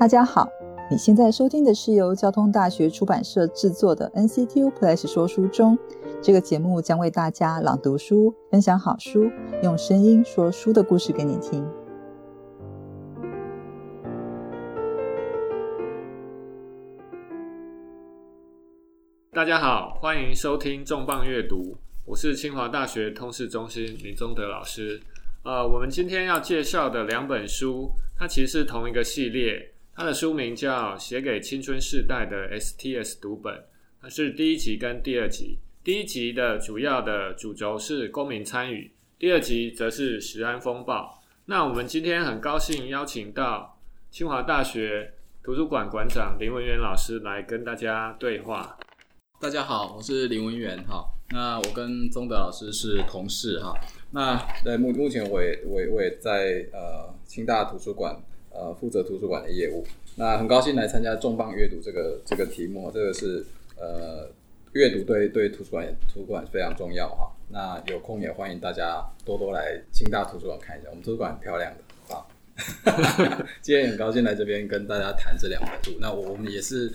大家好，你现在收听的是由交通大学出版社制作的 NCTU Plus 说书中。这个节目将为大家朗读书，分享好书，用声音说书的故事给你听。大家好，欢迎收听重磅阅读，我是清华大学通识中心林宗德老师。呃，我们今天要介绍的两本书，它其实是同一个系列。它的书名叫《写给青春世代的 STS 读本》，它是第一集跟第二集。第一集的主要的主轴是公民参与，第二集则是食安风暴。那我们今天很高兴邀请到清华大学图书馆馆长林文元老师来跟大家对话。大家好，我是林文元哈。那我跟宗德老师是同事哈。那在目目前我也我也我也在呃清大图书馆。呃，负责图书馆的业务，那很高兴来参加重磅阅读这个这个题目，这个是呃阅读对对图书馆图书馆非常重要哈。那有空也欢迎大家多多来清大图书馆看一下，我们图书馆很漂亮的啊。今天很高兴来这边跟大家谈这两本书，那我们也是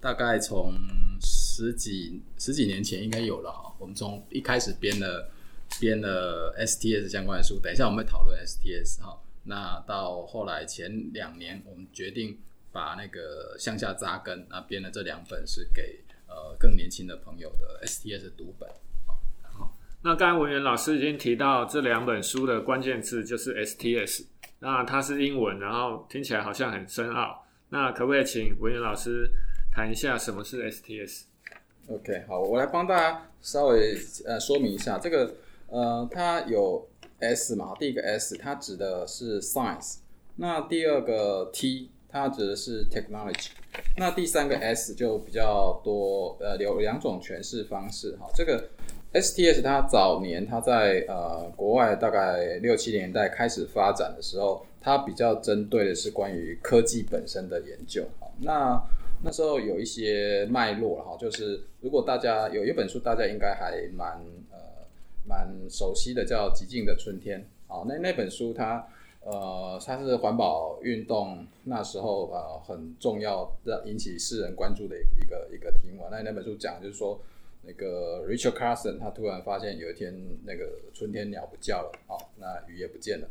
大概从十几十几年前应该有了哈，我们从一开始编了编了 STS 相关的书，等一下我们会讨论 STS 哈。那到后来前两年，我们决定把那个向下扎根，那编了这两本是给呃更年轻的朋友的 STS 读本。好，那刚才文员老师已经提到这两本书的关键字就是 STS，那它是英文，然后听起来好像很深奥。那可不可以请文员老师谈一下什么是 STS？OK，好，我来帮大家稍微呃说明一下这个呃，它有。S 嘛，第一个 S 它指的是 science，那第二个 T 它指的是 technology，那第三个 S 就比较多，呃，有两种诠释方式哈。这个 STS 它早年它在呃国外大概六七年代开始发展的时候，它比较针对的是关于科技本身的研究哈。那那时候有一些脉络哈，就是如果大家有一本书，大家应该还蛮呃。蛮熟悉的叫《极静的春天》啊，那那本书它呃它是环保运动那时候呃很重要的引起世人关注的一个一个题目。那那本书讲就是说那个 Richard Carson 他突然发现有一天那个春天鸟不叫了，好，那雨也不见了。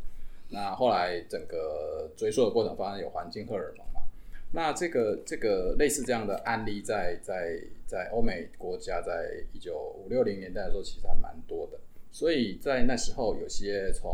那后来整个追溯的过程发现有环境荷尔蒙嘛。那这个这个类似这样的案例在在在欧美国家在一九五六零年代的时候其实还蛮多的。所以在那时候，有些从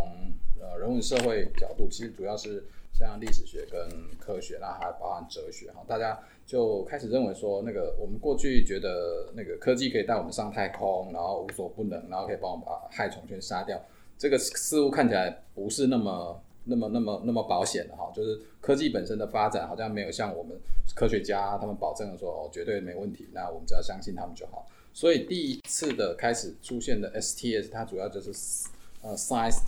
呃人文社会角度，其实主要是像历史学跟科学，那还包含哲学哈，大家就开始认为说，那个我们过去觉得那个科技可以带我们上太空，然后无所不能，然后可以帮我们把害虫全杀掉，这个似乎看起来不是那么那么那么那么保险的哈，就是科技本身的发展好像没有像我们科学家他们保证的说哦绝对没问题，那我们只要相信他们就好。所以第一次的开始出现的 STS，它主要就是呃 Science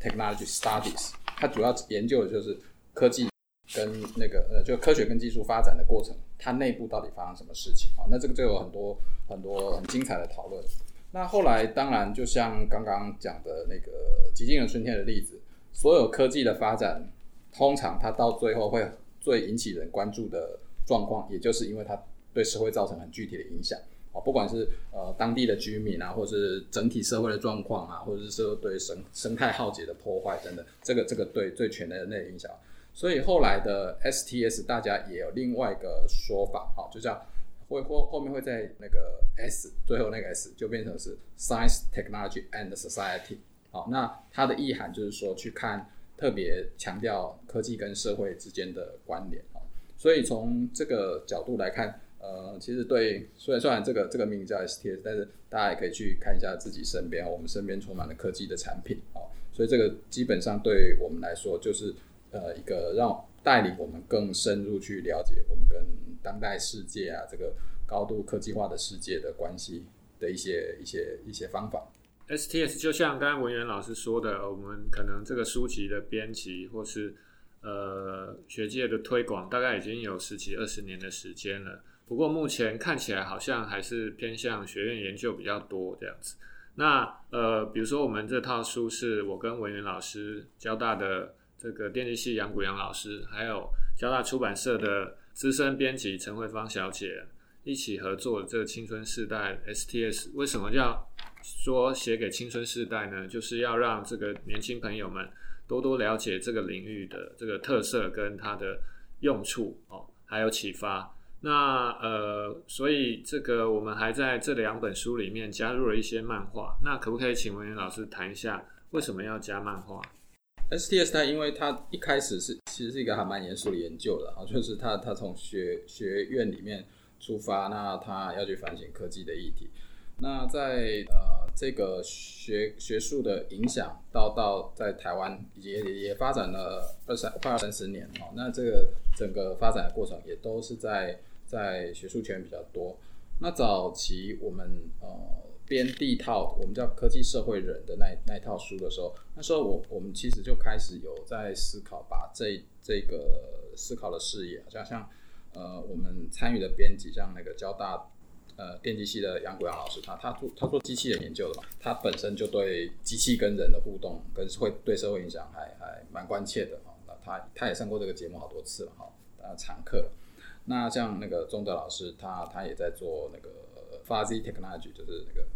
Technology Studies，它主要研究的就是科技跟那个呃就科学跟技术发展的过程，它内部到底发生什么事情啊？那这个就有很多很多很精彩的讨论。那后来当然就像刚刚讲的那个极静的春天的例子，所有科技的发展，通常它到最后会最引起人关注的状况，也就是因为它对社会造成很具体的影响。啊，不管是呃当地的居民啊，或者是整体社会的状况啊，或者是说对生生态浩劫的破坏等等，这个这个对最全的那影响。所以后来的 STS 大家也有另外一个说法，哈，就叫会后后面会在那个 S 最后那个 S 就变成是 Science Technology and Society。好，那它的意涵就是说去看特别强调科技跟社会之间的关联。啊，所以从这个角度来看。呃，其实对，虽然虽然这个这个名字叫 STS，但是大家也可以去看一下自己身边，我们身边充满了科技的产品哦，所以这个基本上对我们来说，就是呃一个让带领我们更深入去了解我们跟当代世界啊这个高度科技化的世界的关系的一些一些一些方法。STS 就像刚刚文渊老师说的，我们可能这个书籍的编辑或是呃学界的推广，大概已经有十几二十年的时间了。不过目前看起来好像还是偏向学院研究比较多这样子。那呃，比如说我们这套书是我跟文元老师交大的这个电机系杨谷阳老师，还有交大出版社的资深编辑陈慧芳小姐一起合作的这个青春世代 STS。为什么要说写给青春世代呢？就是要让这个年轻朋友们多多了解这个领域的这个特色跟它的用处哦，还有启发。那呃，所以这个我们还在这两本书里面加入了一些漫画。那可不可以请文渊老师谈一下为什么要加漫画？STS 它因为它一开始是其实是一个还蛮严肃的研究的啊，就是它它从学学院里面出发，那它要去反省科技的议题。那在呃这个学学术的影响到到在台湾也也发展了二三快二三十年哦，那这个整个发展的过程也都是在。在学术圈比较多。那早期我们呃编第一套我们叫科技社会人的那那一套书的时候，那时候我我们其实就开始有在思考，把这这个思考的视野，好像像呃我们参与的编辑，像那个交大呃电机系的杨国阳老师，他他做他做机器人研究的嘛，他本身就对机器跟人的互动跟会对社会影响还还蛮关切的哈。那他他也上过这个节目好多次了哈，呃常客。那像那个钟德老师，他他也在做那个 fuzzy technology，就是那个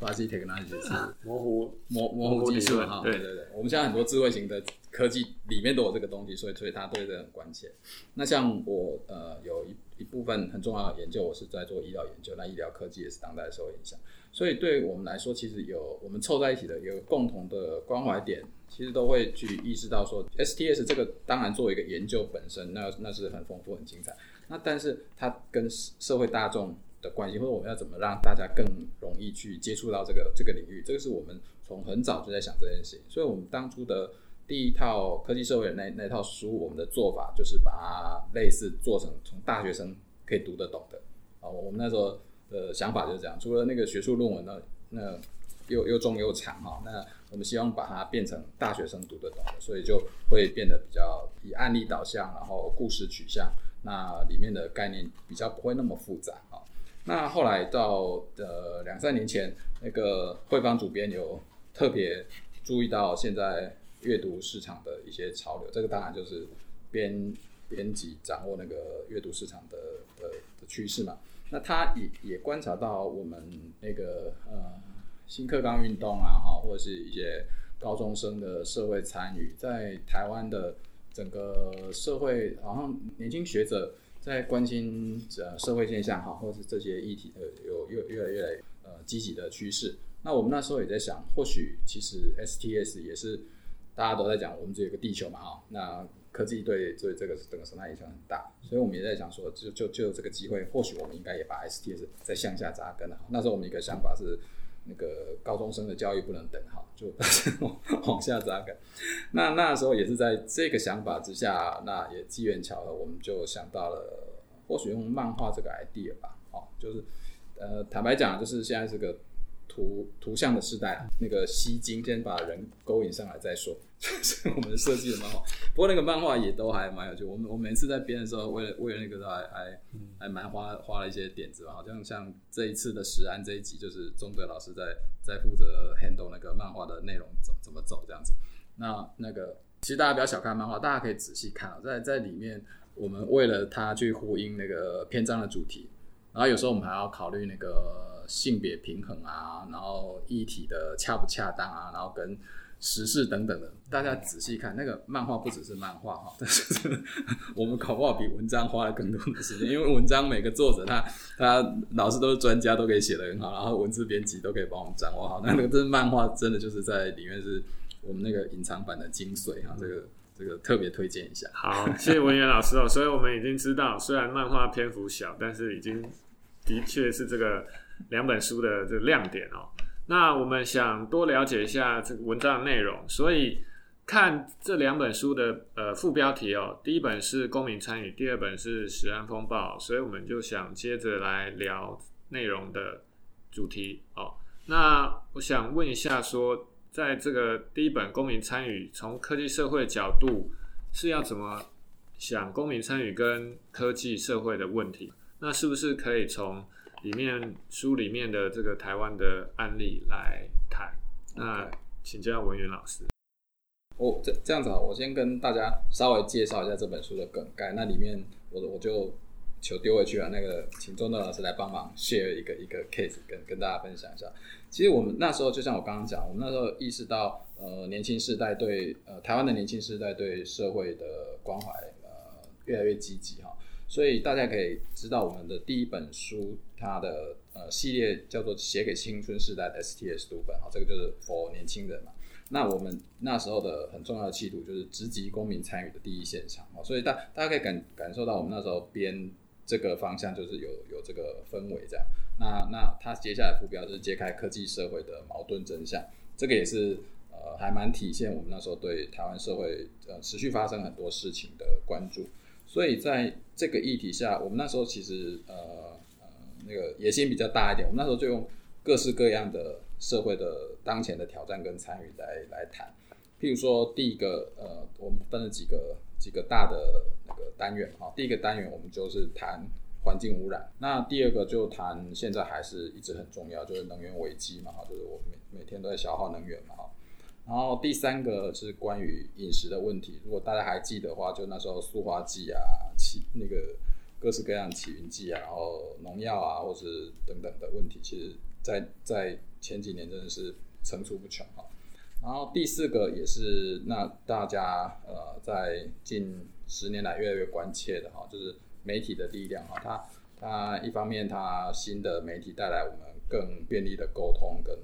fuzzy technology 是 模糊模模糊技术哈。对对对，我们现在很多智慧型的科技里面都有这个东西，所以所以他对这很关切。那像我呃有一一部分很重要的研究，我是在做医疗研究，那医疗科技也是当代受影响。所以对我们来说，其实有我们凑在一起的有共同的关怀点，其实都会去意识到说，STS 这个当然作为一个研究本身，那那是很丰富很精彩。那但是它跟社会大众的关系，或者我们要怎么让大家更容易去接触到这个这个领域，这个是我们从很早就在想这件事情。所以，我们当初的第一套科技社会那那套书，我们的做法就是把它类似做成从大学生可以读得懂的啊。我们那时候的想法就是这样，除了那个学术论文呢，那又又重又长哈，那我们希望把它变成大学生读得懂的，所以就会变得比较以案例导向，然后故事取向。那里面的概念比较不会那么复杂啊。那后来到呃两三年前，那个汇方主编有特别注意到现在阅读市场的一些潮流，这个当然就是编编辑掌握那个阅读市场的的的趋势嘛。那他也也观察到我们那个呃新课纲运动啊，哈，或者是一些高中生的社会参与，在台湾的。整个社会好像年轻学者在关心呃社会现象哈，或是这些议题呃有越越来越呃积极的趋势。那我们那时候也在想，或许其实 STS 也是大家都在讲，我们只有个地球嘛哈。那科技对对这个整个生态影响很大，所以我们也在想说，就就就这个机会，或许我们应该也把 STS 再向下扎根了。那时候我们一个想法是。那个高中生的教育不能等哈，就 往下扎根。那那时候也是在这个想法之下，那也机缘巧合，我们就想到了，或许用漫画这个 idea 吧。哦，就是呃，坦白讲，就是现在这个。图图像的时代啊，那个吸睛，先把人勾引上来再说。是我们设计的漫画，不过那个漫画也都还蛮有趣。我们我每次在编的时候，为了为了那个还还还蛮花花了一些点子吧。好像像这一次的石安这一集，就是钟德老师在在负责 handle 那个漫画的内容怎怎么走这样子。那那个其实大家不要小看漫画，大家可以仔细看啊，在在里面，我们为了它去呼应那个篇章的主题，然后有时候我们还要考虑那个。性别平衡啊，然后议题的恰不恰当啊，然后跟时事等等的，大家仔细看那个漫画不只是漫画哈，但是我们搞不好比文章花了更多的时间，因为文章每个作者他他老师都是专家，都可以写得很好，然后文字编辑都可以帮我们掌握好。那那个这漫画真的就是在里面是我们那个隐藏版的精髓哈，这个这个特别推荐一下。好，谢谢文渊老师哦。所以我们已经知道，虽然漫画篇幅小，但是已经的确是这个。两本书的这个亮点哦，那我们想多了解一下这个文章的内容，所以看这两本书的呃副标题哦，第一本是公民参与，第二本是食安风暴，所以我们就想接着来聊内容的主题哦。那我想问一下，说在这个第一本公民参与，从科技社会角度是要怎么想公民参与跟科技社会的问题？那是不是可以从里面书里面的这个台湾的案例来谈，那请教文源老师。哦这这样子啊，我先跟大家稍微介绍一下这本书的梗概。那里面我我就球丢回去了，那个请钟德老师来帮忙 share 一个一个 case 跟跟大家分享一下。其实我们那时候就像我刚刚讲，我们那时候意识到，呃，年轻世代对呃台湾的年轻世代对社会的关怀呃越来越积极哈，所以大家可以知道我们的第一本书它的呃系列叫做写给青春世代的 STS 读本哈，这个就是 for 年轻人嘛。那我们那时候的很重要的气度就是直击公民参与的第一现场哦，所以大大家可以感感受到我们那时候编这个方向就是有有这个氛围这样。那那它接下来副标就是揭开科技社会的矛盾真相，这个也是呃还蛮体现我们那时候对台湾社会呃持续发生很多事情的关注。所以在这个议题下，我们那时候其实呃呃那个野心比较大一点，我们那时候就用各式各样的社会的当前的挑战跟参与来来谈。譬如说第一个呃，我们分了几个几个大的那个单元哈，第一个单元我们就是谈。环境污染，那第二个就谈现在还是一直很重要，就是能源危机嘛，哈，就是我每每天都在消耗能源嘛，哈。然后第三个是关于饮食的问题，如果大家还记得话，就那时候塑化剂啊、起那个各式各样起云剂啊，然后农药啊，或是等等的问题，其实在在前几年真的是层出不穷哈。然后第四个也是那大家呃在近十年来越来越关切的哈，就是。媒体的力量哈，它它一方面它新的媒体带来我们更便利的沟通跟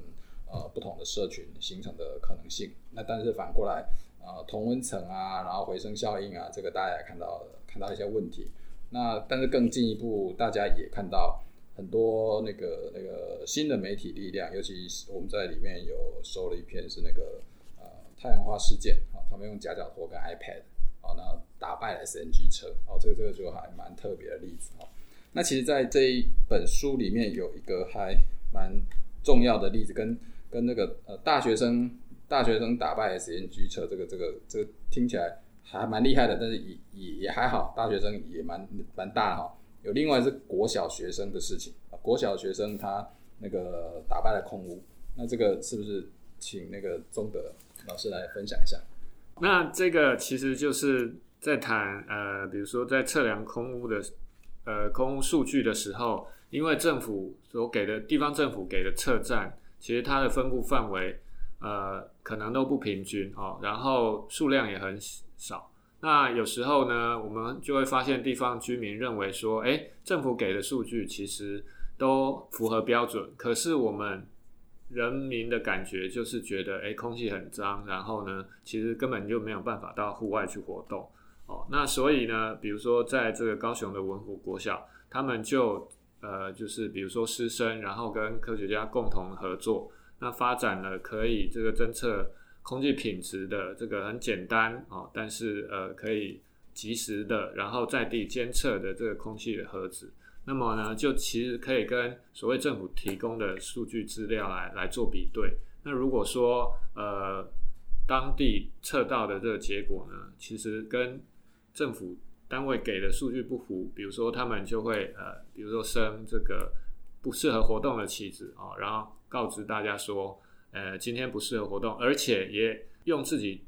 呃不同的社群形成的可能性。那但是反过来呃同温层啊，然后回声效应啊，这个大家也看到看到一些问题。那但是更进一步，大家也看到很多那个那个新的媒体力量，尤其是我们在里面有收了一篇是那个呃太阳花事件啊，他们用夹脚拖跟 iPad。哦，那打败了 SNG 车，哦，这个这个就还蛮特别的例子哦。那其实，在这一本书里面有一个还蛮重要的例子，跟跟那个呃大学生大学生打败 SNG 车，这个这个这个听起来还蛮厉害的，但是也也也还好，大学生也蛮蛮大哈。有另外是国小学生的事情，国小学生他那个打败了空屋，那这个是不是请那个宗德老师来分享一下？那这个其实就是在谈呃，比如说在测量空屋的呃空屋数据的时候，因为政府所给的地方政府给的测站，其实它的分布范围呃可能都不平均哦，然后数量也很少。那有时候呢，我们就会发现地方居民认为说，哎，政府给的数据其实都符合标准，可是我们。人民的感觉就是觉得，哎，空气很脏，然后呢，其实根本就没有办法到户外去活动，哦，那所以呢，比如说在这个高雄的文湖国小，他们就，呃，就是比如说师生，然后跟科学家共同合作，那发展了可以这个侦测空气品质的这个很简单哦，但是呃可以及时的，然后在地监测的这个空气的盒子。那么呢，就其实可以跟所谓政府提供的数据资料来来做比对。那如果说呃当地测到的这个结果呢，其实跟政府单位给的数据不符，比如说他们就会呃，比如说生这个不适合活动的旗子啊，然后告知大家说，呃，今天不适合活动，而且也用自己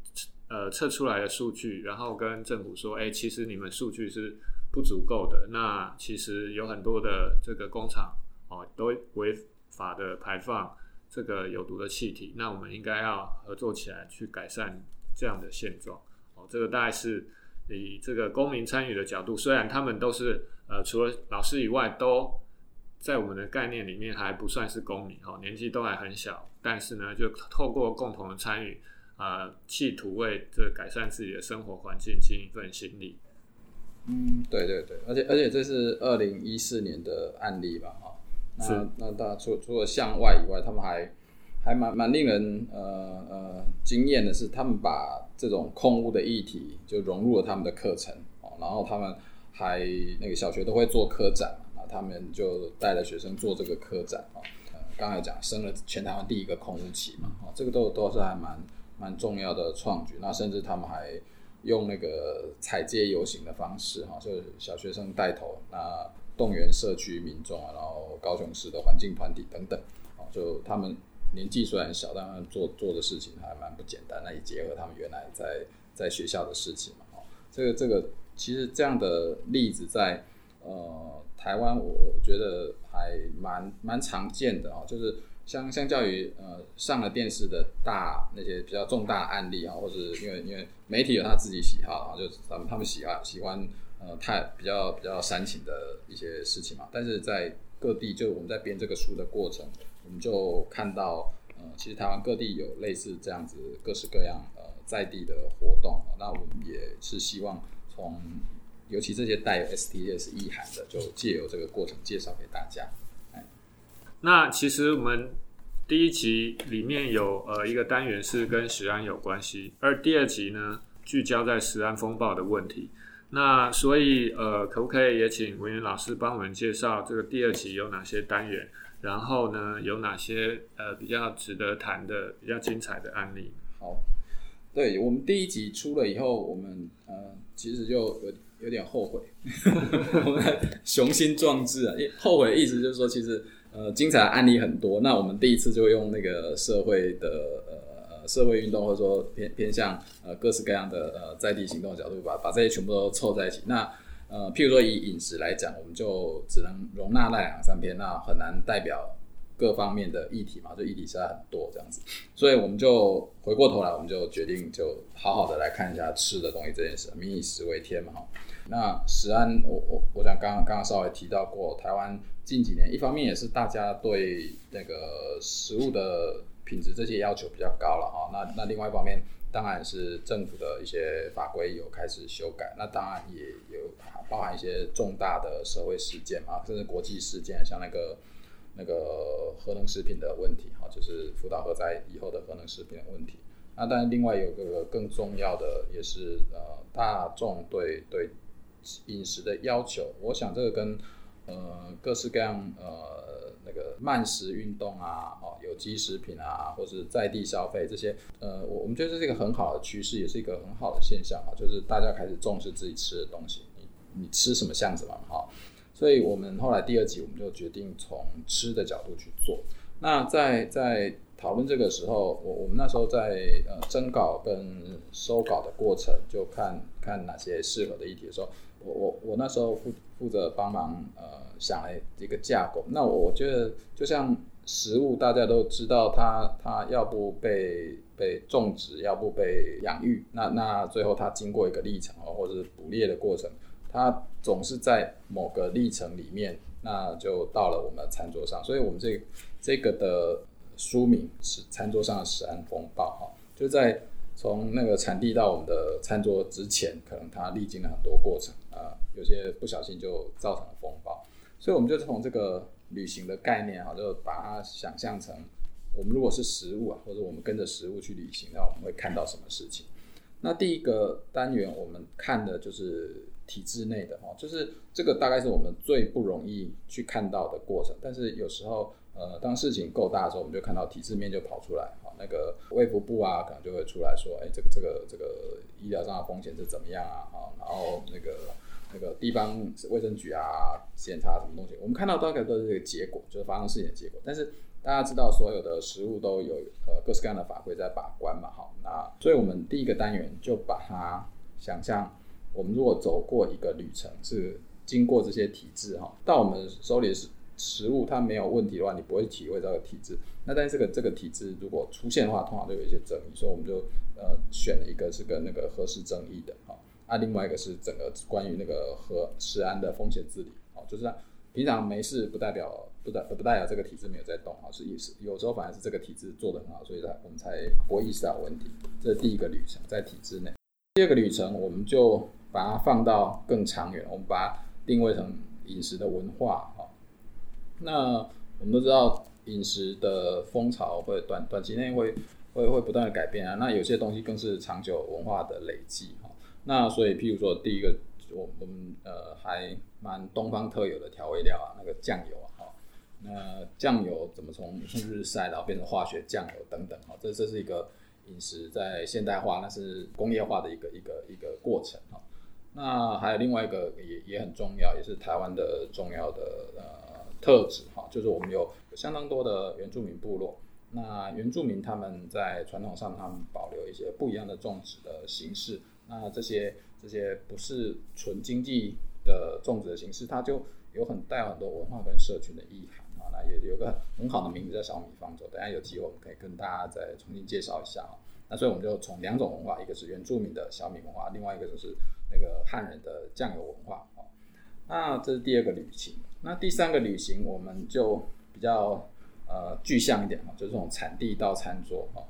呃测出来的数据，然后跟政府说，哎，其实你们数据是。不足够的，那其实有很多的这个工厂哦，都违法的排放这个有毒的气体。那我们应该要合作起来去改善这样的现状哦。这个大概是以这个公民参与的角度，虽然他们都是呃除了老师以外，都在我们的概念里面还不算是公民哦，年纪都还很小，但是呢，就透过共同的参与啊，企图为这改善自己的生活环境尽一份心力。嗯，对对对，而且而且这是二零一四年的案例吧，哈，那那大家除除了向外以外，他们还还蛮蛮令人呃呃惊艳的是，他们把这种空屋的议题就融入了他们的课程哦，然后他们还那个小学都会做科展嘛，他们就带着学生做这个科展啊，刚才讲生了全台湾第一个空屋期嘛，哦，这个都都是还蛮蛮重要的创举，那甚至他们还。用那个踩街游行的方式，哈，就是小学生带头，那动员社区民众啊，然后高雄市的环境团体等等，哦，就他们年纪虽然小，但做做的事情还蛮不简单。那也结合他们原来在在学校的事情嘛，哦，这个这个其实这样的例子在呃台湾，我觉得还蛮蛮常见的哦，就是相相较于呃上了电视的大那些比较重大案例啊，或者因为因为媒体有他自己喜好啊，就他们他们喜欢喜欢呃太比较比较煽情的一些事情嘛，但是在各地就我们在编这个书的过程，我们就看到呃其实台湾各地有类似这样子各式各样呃在地的活动，那我们也是希望从尤其这些带有 STS 意涵的，就借由这个过程介绍给大家。那其实我们第一集里面有呃一个单元是跟食安有关系，而第二集呢聚焦在食安风暴的问题。那所以呃，可不可以也请文渊老师帮我们介绍这个第二集有哪些单元？然后呢，有哪些呃比较值得谈的、比较精彩的案例？好，对我们第一集出了以后，我们呃其实就有有点后悔，我们 雄心壮志啊，后悔的意思就是说，其实呃精彩的案例很多，那我们第一次就用那个社会的呃呃社会运动或者说偏偏向呃各式各样的呃在地行动的角度，把把这些全部都凑在一起，那。呃，譬如说以饮食来讲，我们就只能容纳那两三篇，那很难代表各方面的议题嘛，就议题实在很多这样子，所以我们就回过头来，我们就决定就好好的来看一下吃的东西这件事，民以食为天嘛哈。那食安，我我我想刚刚刚刚稍微提到过，台湾近几年一方面也是大家对那个食物的品质这些要求比较高了哈，那那另外一方面。当然是政府的一些法规有开始修改，那当然也有包含一些重大的社会事件嘛，甚至国际事件，像那个那个核能食品的问题，哈，就是福岛核灾以后的核能食品的问题。那当然，另外有个更重要的，也是呃大众对对饮食的要求。我想这个跟呃各式各样呃。那个慢食运动啊，哦，有机食品啊，或者在地消费这些，呃，我我们觉得这是一个很好的趋势，也是一个很好的现象啊，就是大家开始重视自己吃的东西，你你吃什么像什么哈，所以我们后来第二集我们就决定从吃的角度去做。那在在讨论这个时候，我我们那时候在呃征稿跟收稿的过程，就看看哪些适合的议题的时候，我我我那时候负负责帮忙呃。想了一个架构，那我觉得就像食物，大家都知道它它要不被被种植，要不被养育，那那最后它经过一个历程哦，或者是捕猎的过程，它总是在某个历程里面，那就到了我们餐桌上。所以，我们这这个的书名是《餐桌上的食安风暴》哈，就在从那个产地到我们的餐桌之前，可能它历经了很多过程啊，有些不小心就造成了风暴。所以我们就从这个旅行的概念哈，就把它想象成，我们如果是食物啊，或者我们跟着食物去旅行，那我们会看到什么事情？那第一个单元我们看的就是体制内的哈，就是这个大概是我们最不容易去看到的过程。但是有时候，呃，当事情够大的时候，我们就看到体制面就跑出来，哈，那个卫福部啊，可能就会出来说，哎，这个这个这个医疗上的风险是怎么样啊？哈，然后那个。那个地方卫生局啊，检查什么东西，我们看到大概都是这个结果，就是发生事情的结果。但是大家知道，所有的食物都有呃各式各样的法规在把关嘛，好，那所以我们第一个单元就把它想象，我们如果走过一个旅程，是经过这些体制哈，到我们手里的食物它没有问题的话，你不会体会这个体制。那但是这个这个体制如果出现的话，通常都有一些争议，所以我们就呃选了一个是跟那个核实争议的哈。啊，另外一个是整个关于那个核食安的风险治理，哦，就是平常没事不代表不代不代表这个体制没有在动啊，是意思有时候反而是这个体制做得很好，所以才我们才不会意识到问题。这是第一个旅程，在体制内。第二个旅程，我们就把它放到更长远，我们把它定位成饮食的文化。那我们都知道，饮食的风潮会短短期内会会会不断的改变啊，那有些东西更是长久文化的累积哈。那所以，譬如说，第一个，我我们呃还蛮东方特有的调味料啊，那个酱油啊，哈，那酱油怎么从日晒然后变成化学酱油等等，哈，这这是一个饮食在现代化，那是工业化的一个一个一个过程，哈。那还有另外一个也也很重要，也是台湾的重要的呃特质，哈，就是我们有相当多的原住民部落，那原住民他们在传统上，他们保留一些不一样的种植的形式。那这些这些不是纯经济的种植的形式，它就有很带很多文化跟社群的意涵啊。那也有个很好的名字叫小米方舟，等下有机会我们可以跟大家再重新介绍一下啊。那所以我们就从两种文化，一个是原住民的小米文化，另外一个就是那个汉人的酱油文化啊。那这是第二个旅行。那第三个旅行，我们就比较呃具象一点哈，就是从产地到餐桌哈，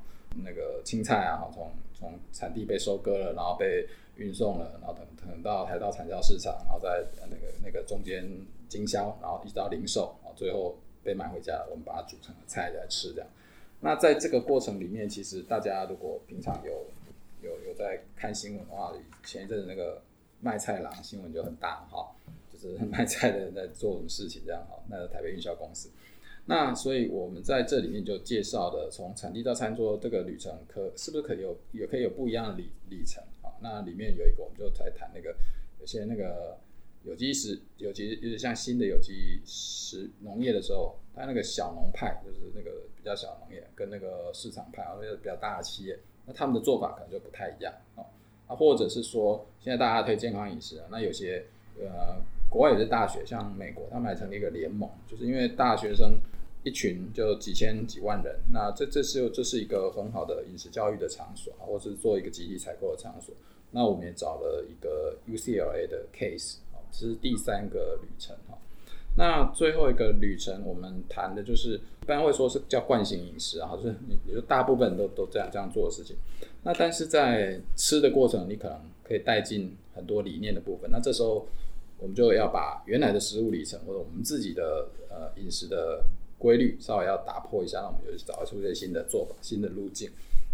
那个青菜啊哈，从从产地被收割了，然后被运送了，然后等等到台到产销市场，然后在那个那个中间经销，然后一直到零售啊，最后被买回家，我们把它煮成了菜来吃这样。那在这个过程里面，其实大家如果平常有有有在看新闻的话，前一阵子那个卖菜郎新闻就很大哈。卖菜的人在做什么事情这样哈，那台北运销公司，那所以我们在这里面就介绍的从产地到餐桌这个旅程，可是不是可以有也可以有不一样的里里程啊？那里面有一个我们就在谈那个有些那个有机食有机有点像新的有机食农业的时候，它那个小农派就是那个比较小农业跟那个市场派啊，那个比较大的企业，那他们的做法可能就不太一样啊啊，或者是说现在大家推健康饮食啊，那有些呃。国外也是大学，像美国，他们还成立一个联盟，就是因为大学生一群就几千几万人，那这这是这是一个很好的饮食教育的场所啊，或是做一个集体采购的场所。那我们也找了一个 UCLA 的 case，啊，这是第三个旅程哈。那最后一个旅程，我们谈的就是一般会说是叫惯性饮食啊，就是你，也就大部分都都这样这样做的事情。那但是在吃的过程，你可能可以带进很多理念的部分。那这时候。我们就要把原来的食物里程或者我们自己的呃饮食的规律稍微要打破一下，那我们就找出一些新的做法、新的路径。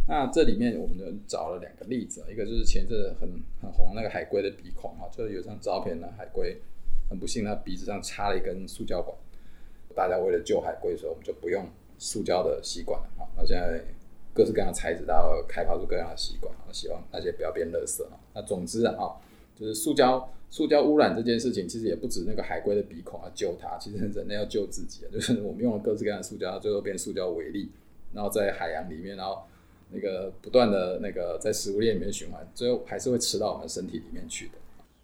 那这里面我们就找了两个例子，一个就是前阵很很红那个海龟的鼻孔哈，就是有张照片呢，海龟很不幸，它鼻子上插了一根塑胶管。大家为了救海龟，所以我们就不用塑胶的吸管了啊。那现在各式各样的材质，都要开发出各样的吸管，希望那些不要变垃圾啊。那总之啊，就是塑胶。塑胶污染这件事情，其实也不止那个海龟的鼻孔要救它，其实人类要救自己啊。就是我们用了各式各样的塑胶，最后变塑胶为例，然后在海洋里面，然后那个不断的那个在食物链里面循环，最后还是会吃到我们身体里面去的。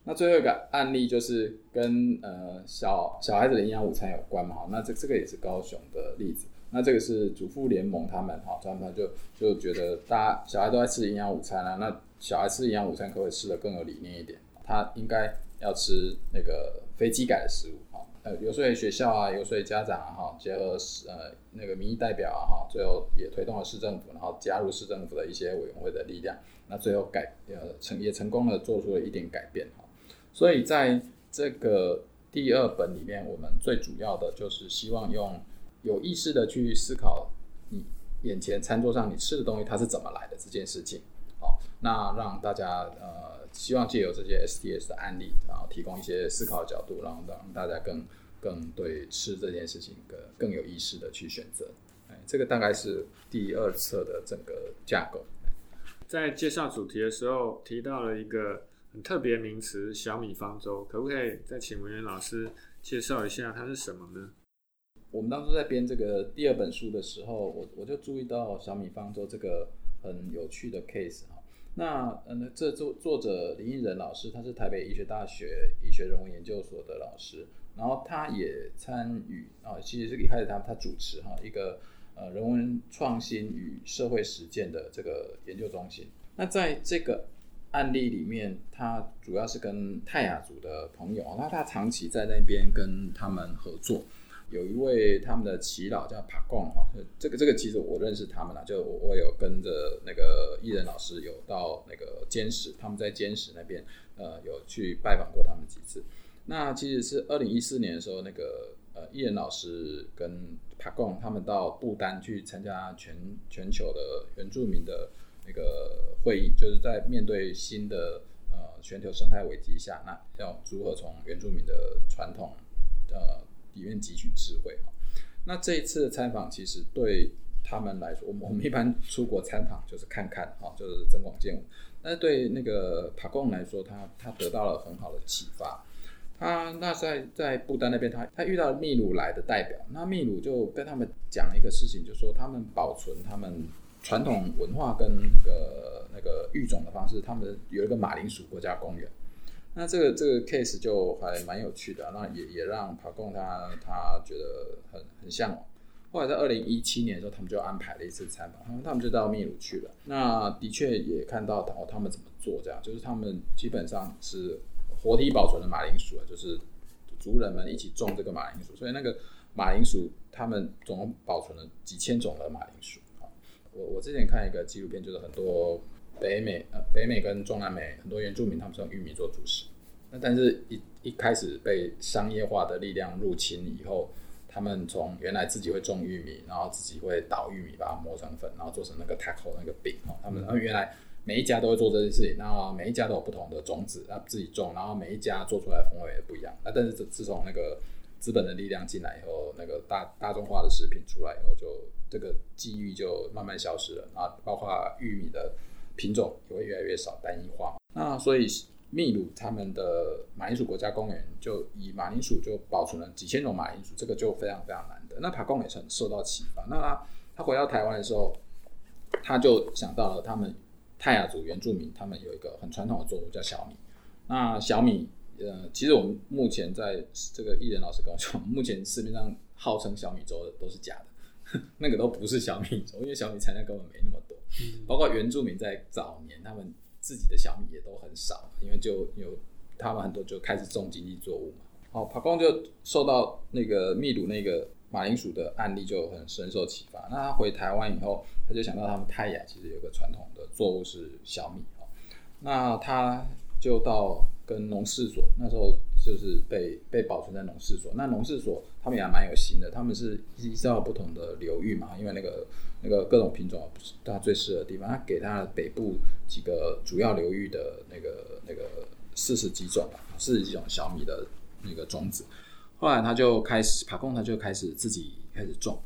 那最后一个案例就是跟呃小小孩子的营养午餐有关嘛，哈，那这这个也是高雄的例子。那这个是主妇联盟他们哈，他们就就觉得大家小孩都在吃营养午餐啊，那小孩吃营养午餐可不可以吃的更有理念一点？他应该要吃那个非机改的食物哈，呃，游说学校啊，游说家长啊，哈，结合呃那个民意代表啊，哈，最后也推动了市政府，然后加入市政府的一些委员会的力量，那最后改呃成也成功的做出了一点改变哈。所以在这个第二本里面，我们最主要的就是希望用有意识的去思考你眼前餐桌上你吃的东西它是怎么来的这件事情，好，那让大家呃。希望借由这些 SDS 的案例，然后提供一些思考的角度，然后让大家更更对吃这件事情更更有意识的去选择。哎，这个大概是第二册的整个架构。在介绍主题的时候提到了一个很特别名词“小米方舟”，可不可以再请文渊老师介绍一下它是什么呢？我们当初在编这个第二本书的时候，我我就注意到小米方舟这个很有趣的 case 哈。那嗯，这作作者林义仁老师，他是台北医学大学医学人文研究所的老师，然后他也参与啊，其实是一开始他他主持哈一个呃人文创新与社会实践的这个研究中心。那在这个案例里面，他主要是跟泰雅族的朋友，那他长期在那边跟他们合作。有一位他们的耆老叫帕贡哈，这个这个其实我认识他们了，就我有跟着那个艺人老师有到那个坚实，他们在坚实那边呃有去拜访过他们几次。那其实是二零一四年的时候，那个呃艺人老师跟帕贡他们到不丹去参加全全球的原住民的那个会议，就是在面对新的呃全球生态危机下，那要如何从原住民的传统呃。里面汲取智慧哈，那这一次的参访其实对他们来说，我们我们一般出国参访就是看看哈，就是增广见闻。但是对那个帕贡来说，他他得到了很好的启发。他那在在不丹那边，他他遇到秘鲁来的代表，那秘鲁就跟他们讲一个事情，就说他们保存他们传统文化跟那个那个育种的方式，他们有一个马铃薯国家公园。那这个这个 case 就还蛮有趣的，那也也让帕贡他他觉得很很向往。后来在二零一七年的时候，他们就安排了一次参访，他们他们就到秘鲁去了。那的确也看到哦，他们怎么做这样，就是他们基本上是活体保存的马铃薯啊，就是族人们一起种这个马铃薯，所以那个马铃薯他们总共保存了几千种的马铃薯。我我之前看一个纪录片，就是很多北美呃北美跟中南美很多原住民，他们是用玉米做主食。那但是一一开始被商业化的力量入侵以后。他们从原来自己会种玉米，然后自己会捣玉米，把它磨成粉，然后做成那个 taco 那个饼哦。他们然后原来每一家都会做这件事情，然后每一家都有不同的种子，啊自己种，然后每一家做出来风味也不一样。那但是自自从那个资本的力量进来以后，那个大大众化的食品出来以后，就这个机遇就慢慢消失了。啊，包括玉米的品种也会越来越少，单一化。那所以。秘鲁他们的马铃薯国家公园就以马铃薯就保存了几千种马铃薯，这个就非常非常难得。那帕贡也是受到启发。那他他回到台湾的时候，他就想到了他们泰雅族原住民，他们有一个很传统的作物叫小米。那小米，呃，其实我们目前在这个艺人老师跟我说，目前市面上号称小米粥的都是假的，那个都不是小米粥，因为小米产量根本没那么包括原住民在早年他们。自己的小米也都很少，因为就有他们很多就开始种经济作物嘛。好，帕贡就受到那个秘鲁那个马铃薯的案例就很深受启发。那他回台湾以后，他就想到他们泰雅其实有个传统的作物是小米哦。那他就到跟农事所，那时候就是被被保存在农事所。那农事所他们也蛮有心的，他们是依照不同的流域嘛，因为那个。那个各种品种不是它最适合的地方，它给它北部几个主要流域的那个那个四十几种吧，四十几种小米的那个种子。后来他就开始爬空，他就开始自己开始种。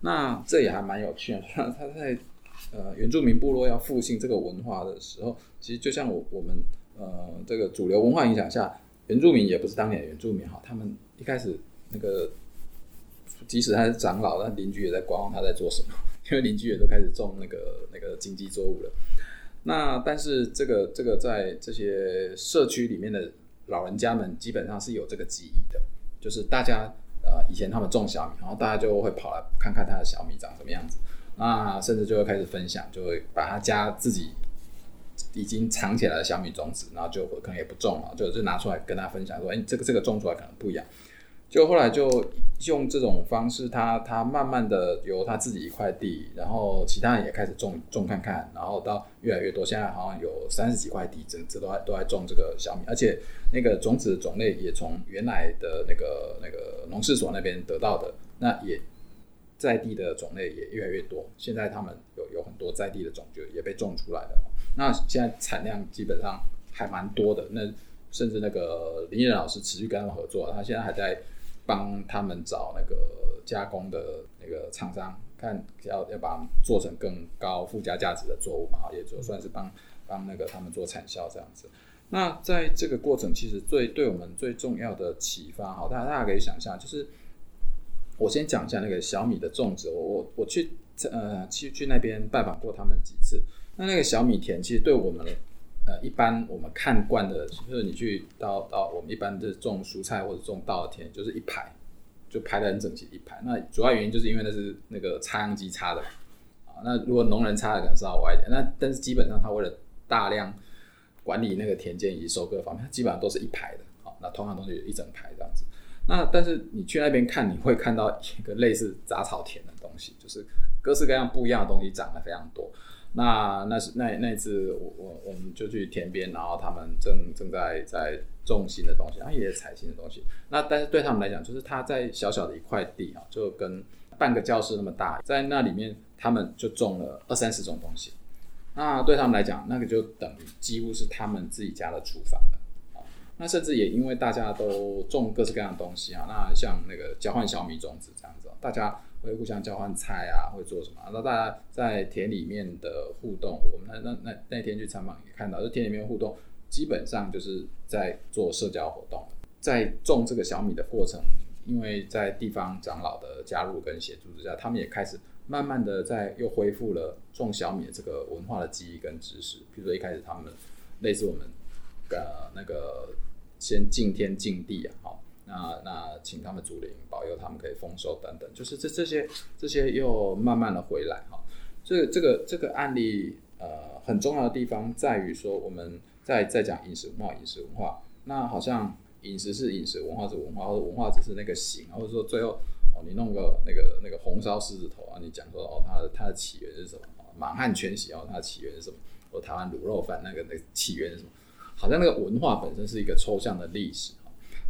那这也还蛮有趣的。他在呃原住民部落要复兴这个文化的时候，其实就像我我们呃这个主流文化影响下，原住民也不是当年原住民哈，他们一开始那个即使他是长老，但邻居也在观望他在做什么。因为邻居也都开始种那个那个经济作物了，那但是这个这个在这些社区里面的老人家们基本上是有这个记忆的，就是大家呃以前他们种小米，然后大家就会跑来看看他的小米长什么样子，那甚至就会开始分享，就会把他家自己已经藏起来的小米种子，然后就可能也不种了，就就拿出来跟他分享说，哎，这个这个种出来可能不一样。就后来就用这种方式，他他慢慢的由他自己一块地，然后其他人也开始种种看看，然后到越来越多，现在好像有三十几块地，整这都在都在种这个小米，而且那个种子种类也从原来的那个那个农事所那边得到的，那也在地的种类也越来越多，现在他们有有很多在地的种就也被种出来了，那现在产量基本上还蛮多的，那甚至那个林毅老师持续跟他们合作，他现在还在。帮他们找那个加工的那个厂商，看要要把做成更高附加价值的作物嘛，也就算是帮帮那个他们做产销这样子。那在这个过程，其实最对我们最重要的启发，好，大家大家可以想象，就是我先讲一下那个小米的种植。我我我去呃去去那边拜访过他们几次，那那个小米田其实对我们。呃，一般我们看惯的，就是你去到到我们一般的种蔬菜或者种稻田，就是一排，就排的很整齐一排。那主要原因就是因为那是那个插秧机插的啊。那如果农人插的可能稍微歪一点，那但是基本上他为了大量管理那个田间以及收割方面，基本上都是一排的。好，那通常都是一整排这样子。那但是你去那边看，你会看到一个类似杂草田的东西，就是各式各样不一样的东西长得非常多。那那是那那次我我我们就去田边，然后他们正正在在种新的东西，然后也采新的东西。那但是对他们来讲，就是他在小小的一块地啊，就跟半个教室那么大，在那里面他们就种了二三十种东西。那对他们来讲，那个就等于几乎是他们自己家的厨房了啊。那甚至也因为大家都种各式各样的东西啊，那像那个交换小米种子这样子，大家。会互相交换菜啊，会做什么？那大家在田里面的互动，我们那那那那天去参访也看到，就田里面互动基本上就是在做社交活动。在种这个小米的过程，因为在地方长老的加入跟协助之下，他们也开始慢慢的在又恢复了种小米的这个文化的记忆跟知识。比如说一开始他们类似我们呃那个先敬天敬地啊，好，那那请他们祖灵保佑他们可以丰收等等，就是这这些这些又慢慢的回来哈。这这个这个案例呃很重要的地方在于说我们在在讲饮食文化，饮食文化，那好像饮食是饮食，文化是文化，或者文化只是那个形，或者说最后哦你弄个那个那个红烧狮子头啊，你讲说哦它的它的起源是什么？满汉全席哦它的起源是什么？或台湾卤肉饭那个那个起源是什么？好像那个文化本身是一个抽象的历史。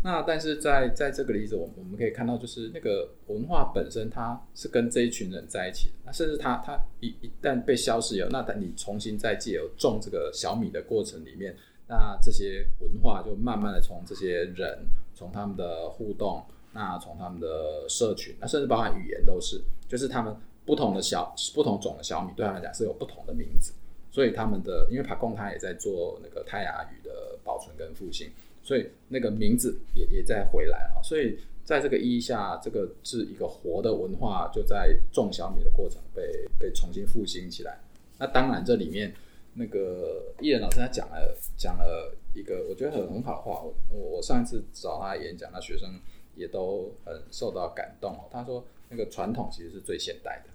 那但是在在这个例子，我我们可以看到，就是那个文化本身，它是跟这一群人在一起的。那甚至它它一一旦被消失了，那等你重新再借由种这个小米的过程里面，那这些文化就慢慢的从这些人，从他们的互动，那从他们的社群，那甚至包含语言都是，就是他们不同的小不同种的小米，对他们来讲是有不同的名字。所以他们的因为帕贡他也在做那个泰雅语的保存跟复兴。所以那个名字也也在回来啊，所以在这个意义下，这个是一个活的文化，就在种小米的过程被被重新复兴起来。那当然，这里面那个艺人老师他讲了讲了一个我觉得很很好的话，我我上一次找他演讲，那学生也都很受到感动哦。他说那个传统其实是最现代的。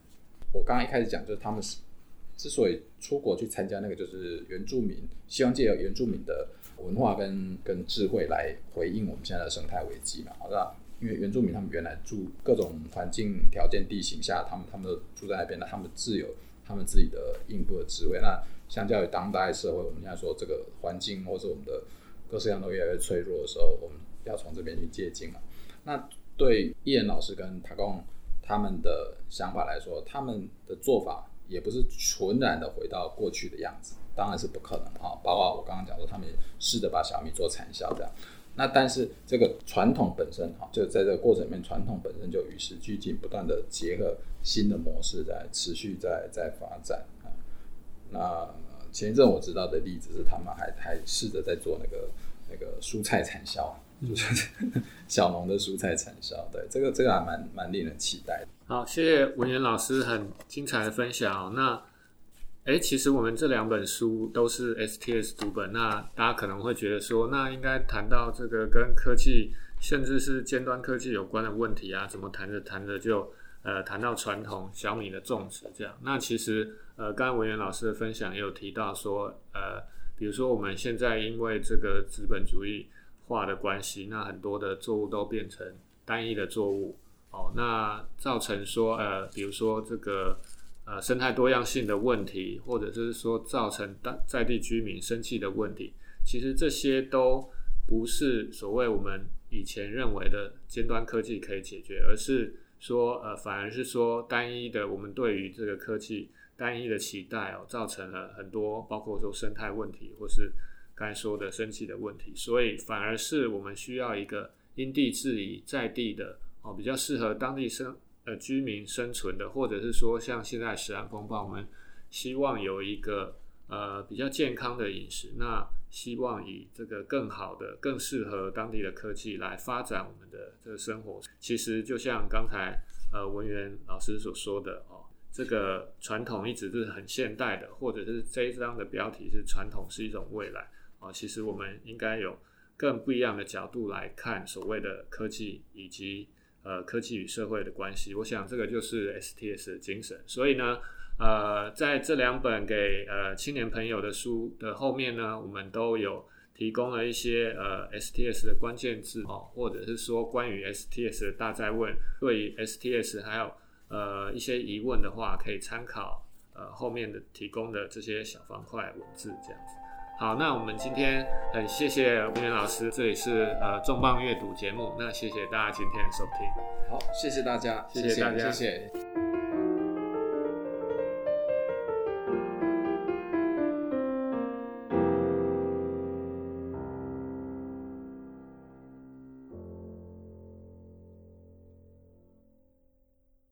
我刚刚一开始讲就是他们是之所以出国去参加那个就是原住民，希望借由原住民的。文化跟跟智慧来回应我们现在的生态危机嘛，好吧？因为原住民他们原来住各种环境条件地形下，他们他们都住在那边，那他们自有他们自己的应付的智慧。那相较于当代社会，我们现在说这个环境或者我们的各式各样都越来越脆弱的时候，我们要从这边去借鉴嘛。那对艺人老师跟塔贡他们的想法来说，他们的做法也不是纯然的回到过去的样子。当然是不可能哈，包括我刚刚讲说，他们试着把小米做产销这样。那但是这个传统本身哈，就在这个过程里面，传统本身就与时俱进，不断的结合新的模式在持续在在发展啊。那前一阵我知道的例子是，他们还还试着在做那个那个蔬菜产销，就是小农的蔬菜产销。对，这个这个还蛮蛮令人期待的。好，谢谢文言老师很精彩的分享。那哎，其实我们这两本书都是 STS 读本，那大家可能会觉得说，那应该谈到这个跟科技，甚至是尖端科技有关的问题啊，怎么谈着谈着就呃谈到传统小米的种植这样？那其实呃，刚刚文员老师的分享也有提到说，呃，比如说我们现在因为这个资本主义化的关系，那很多的作物都变成单一的作物，哦，那造成说呃，比如说这个。呃，生态多样性的问题，或者是说造成在在地居民生气的问题，其实这些都不是所谓我们以前认为的尖端科技可以解决，而是说呃，反而是说单一的我们对于这个科技单一的期待哦，造成了很多包括说生态问题，或是刚才说的生气的问题，所以反而是我们需要一个因地制宜在地的哦，比较适合当地生。呃，居民生存的，或者是说像现在食安风暴，我们希望有一个呃比较健康的饮食，那希望以这个更好的、更适合当地的科技来发展我们的这个生活。其实就像刚才呃文员老师所说的哦，这个传统一直是很现代的，或者是这一章的标题是“传统是一种未来”啊，其实我们应该有更不一样的角度来看所谓的科技以及。呃，科技与社会的关系，我想这个就是 STS 的精神。所以呢，呃，在这两本给呃青年朋友的书的后面呢，我们都有提供了一些呃 STS 的关键字哦，或者是说关于 STS 的大在问，对于 STS 还有呃一些疑问的话，可以参考呃后面的提供的这些小方块文字这样子。好，那我们今天很谢谢吴元老师，这里是呃重磅阅读节目，那谢谢大家今天的收听。好，谢谢大家，谢谢大家，谢谢。